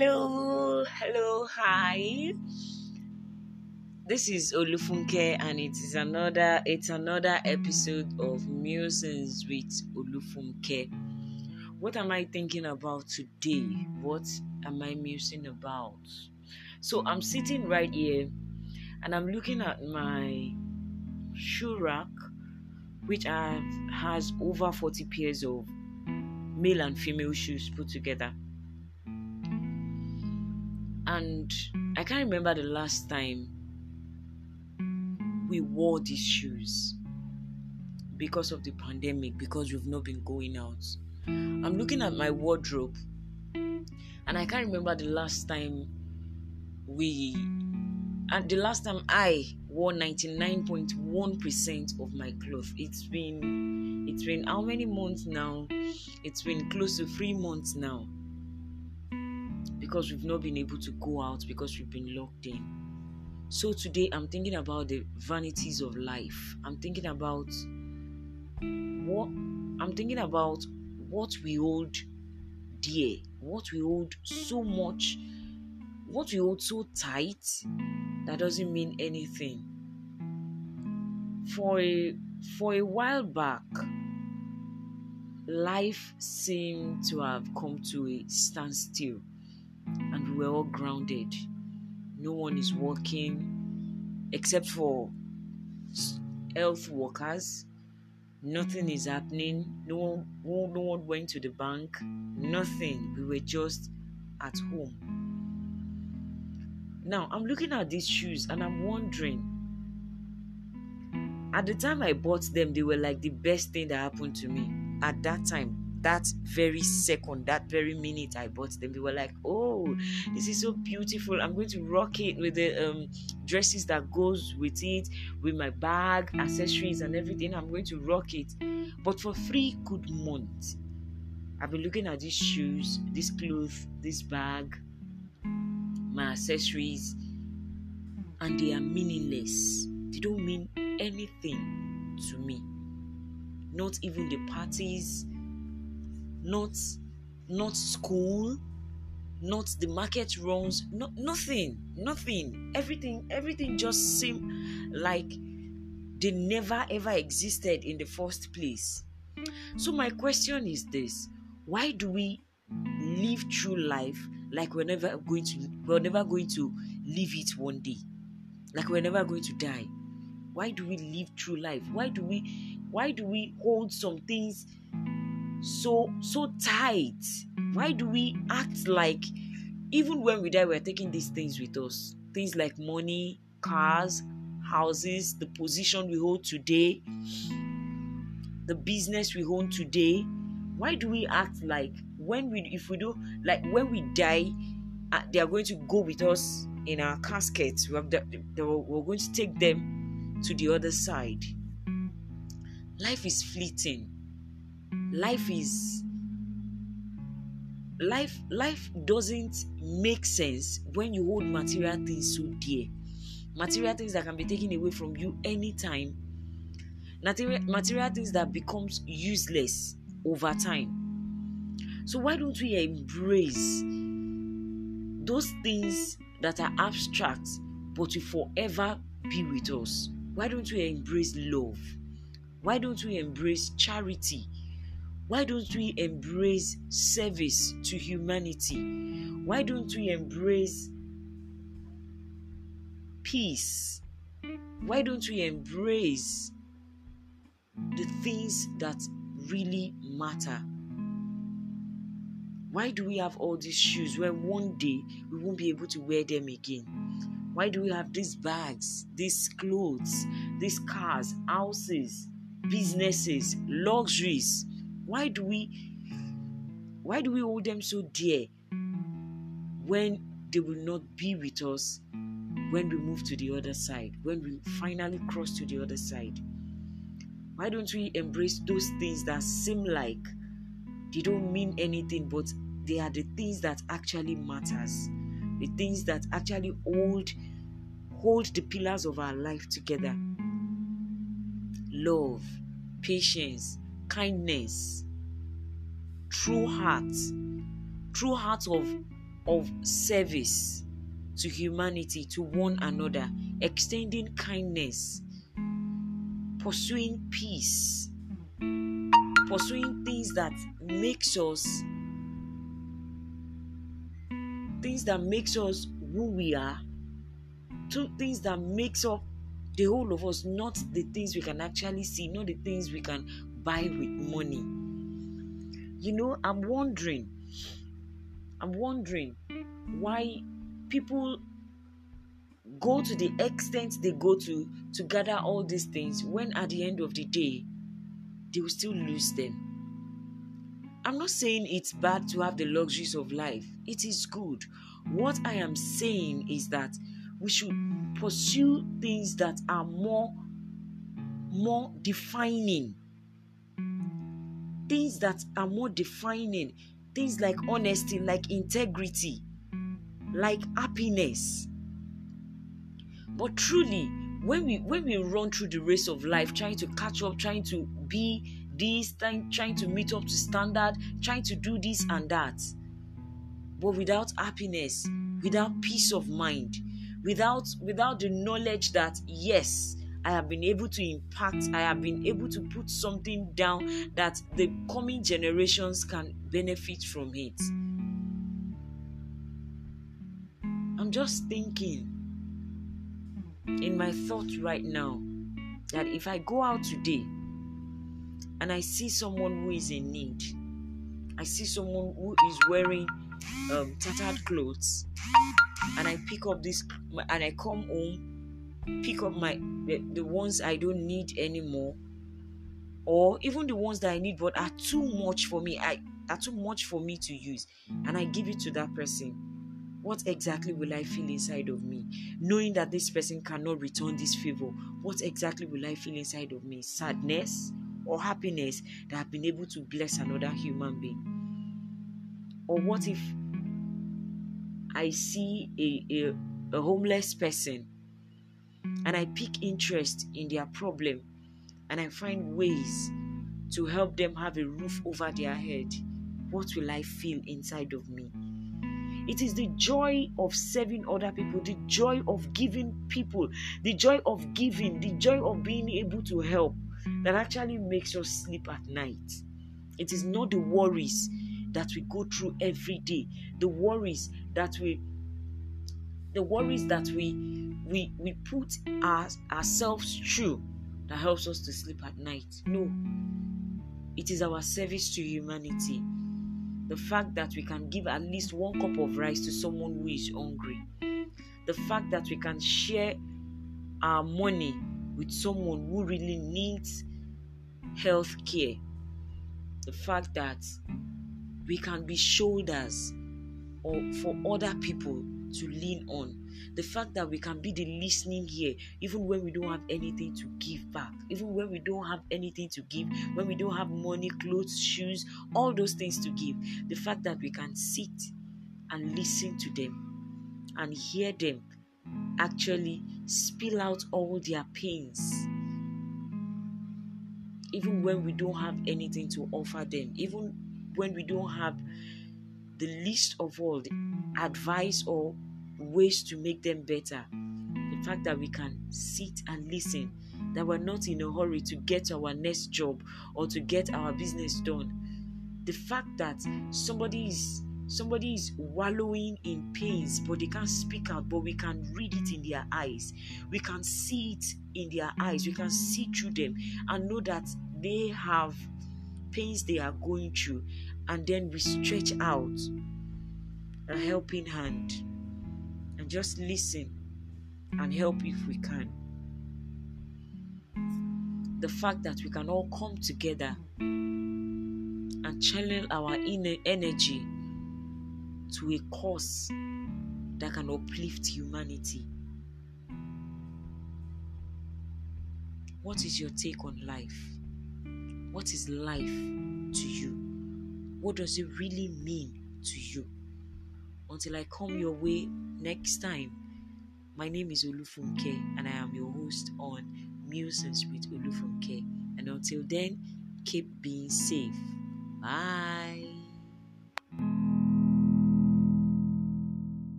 Hello, hello, hi. This is Olufunke, and it is another it's another episode of Musings with Olufunke. What am I thinking about today? What am I musing about? So I'm sitting right here, and I'm looking at my shoe rack, which have, has over 40 pairs of male and female shoes put together and I can't remember the last time we wore these shoes because of the pandemic, because we've not been going out. I'm looking at my wardrobe and I can't remember the last time we and the last time I wore 99.1% of my clothes. It's been it's been how many months now? It's been close to three months now because we've not been able to go out because we've been locked in. So today I'm thinking about the vanities of life. I'm thinking about what I'm thinking about what we hold dear, what we hold so much, what we hold so tight that doesn't mean anything. For a for a while back, life seemed to have come to a standstill were all grounded. No one is working except for health workers. Nothing is happening. No one, no one went to the bank. Nothing. We were just at home. Now I'm looking at these shoes and I'm wondering. At the time I bought them, they were like the best thing that happened to me. At that time, that very second, that very minute I bought them, they were like, "Oh, this is so beautiful! I'm going to rock it with the um, dresses that goes with it, with my bag, accessories, and everything. I'm going to rock it." But for three good months, I've been looking at these shoes, this clothes, this bag, my accessories, and they are meaningless. They don't mean anything to me. Not even the parties not not school not the market runs no, nothing nothing. Everything everything just seemed like they never ever existed in the first place. So my question is this why do we live through life like we're never going to we're never going to live it one day? Like we're never going to die. Why do we live through life? Why do we why do we hold some things so so tight? Why do we act like even when we die we're taking these things with us? Things like money, cars, houses, the position we hold today, the business we own today. Why do we act like when we if we do like when we die uh, they are going to go with us in our caskets. We have the, the, we're going to take them to the other side. Life is fleeting life is life life doesn't make sense when you hold material things so dear. Material things that can be taken away from you anytime. Material, material things that becomes useless over time. So why don't we embrace those things that are abstract but will forever be with us? Why don't we embrace love? Why don't we embrace charity why don't we embrace service to humanity? Why don't we embrace peace? Why don't we embrace the things that really matter? Why do we have all these shoes when one day we won't be able to wear them again? Why do we have these bags, these clothes, these cars, houses, businesses, luxuries? Why do we why do we hold them so dear when they will not be with us when we move to the other side, when we finally cross to the other side? Why don't we embrace those things that seem like they don't mean anything, but they are the things that actually matters, the things that actually hold hold the pillars of our life together. Love, patience, kindness, true heart, true heart of of service to humanity, to one another, extending kindness, pursuing peace, pursuing things that makes us things that makes us who we are, two things that makes up the whole of us, not the things we can actually see, not the things we can buy with money. You know, I'm wondering, I'm wondering why people go to the extent they go to to gather all these things when at the end of the day they will still lose them. I'm not saying it's bad to have the luxuries of life, it is good. What I am saying is that we should pursue things that are more more defining things that are more defining things like honesty like integrity like happiness. But truly when we when we run through the race of life trying to catch up trying to be this trying, trying to meet up to standard trying to do this and that but without happiness without peace of mind without without the knowledge that yes I have been able to impact, I have been able to put something down that the coming generations can benefit from it. I'm just thinking in my thoughts right now that if I go out today and I see someone who is in need, I see someone who is wearing um, tattered clothes, and I pick up this and I come home, pick up my the, the ones I don't need anymore, or even the ones that I need but are too much for me. I are too much for me to use, and I give it to that person. What exactly will I feel inside of me? Knowing that this person cannot return this favor, what exactly will I feel inside of me? Sadness or happiness that I've been able to bless another human being? Or what if I see a, a, a homeless person and I pick interest in their problem and I find ways to help them have a roof over their head, what will I feel inside of me? It is the joy of serving other people, the joy of giving people, the joy of giving, the joy of being able to help that actually makes us sleep at night. It is not the worries that we go through every day, the worries that we the worries that we we we put our, ourselves through that helps us to sleep at night. No. It is our service to humanity. The fact that we can give at least one cup of rice to someone who is hungry. The fact that we can share our money with someone who really needs health care. The fact that we can be shoulders or for other people to lean on. The fact that we can be the listening ear, even when we don't have anything to give back, even when we don't have anything to give, when we don't have money, clothes, shoes, all those things to give. The fact that we can sit and listen to them and hear them actually spill out all their pains even when we don't have anything to offer them, even when we don't have the least of all the advice or ways to make them better. The fact that we can sit and listen, that we're not in a hurry to get our next job or to get our business done. The fact that somebody is somebody is wallowing in pains but they can't speak out but we can read it in their eyes we can see it in their eyes we can see through them and know that they have pains they are going through and then we stretch out a helping hand just listen and help if we can. The fact that we can all come together and channel our inner energy to a cause that can uplift humanity. What is your take on life? What is life to you? What does it really mean to you? Until I come your way next time, my name is Olufunke and I am your host on Musings with Olufunke. And until then, keep being safe. Bye.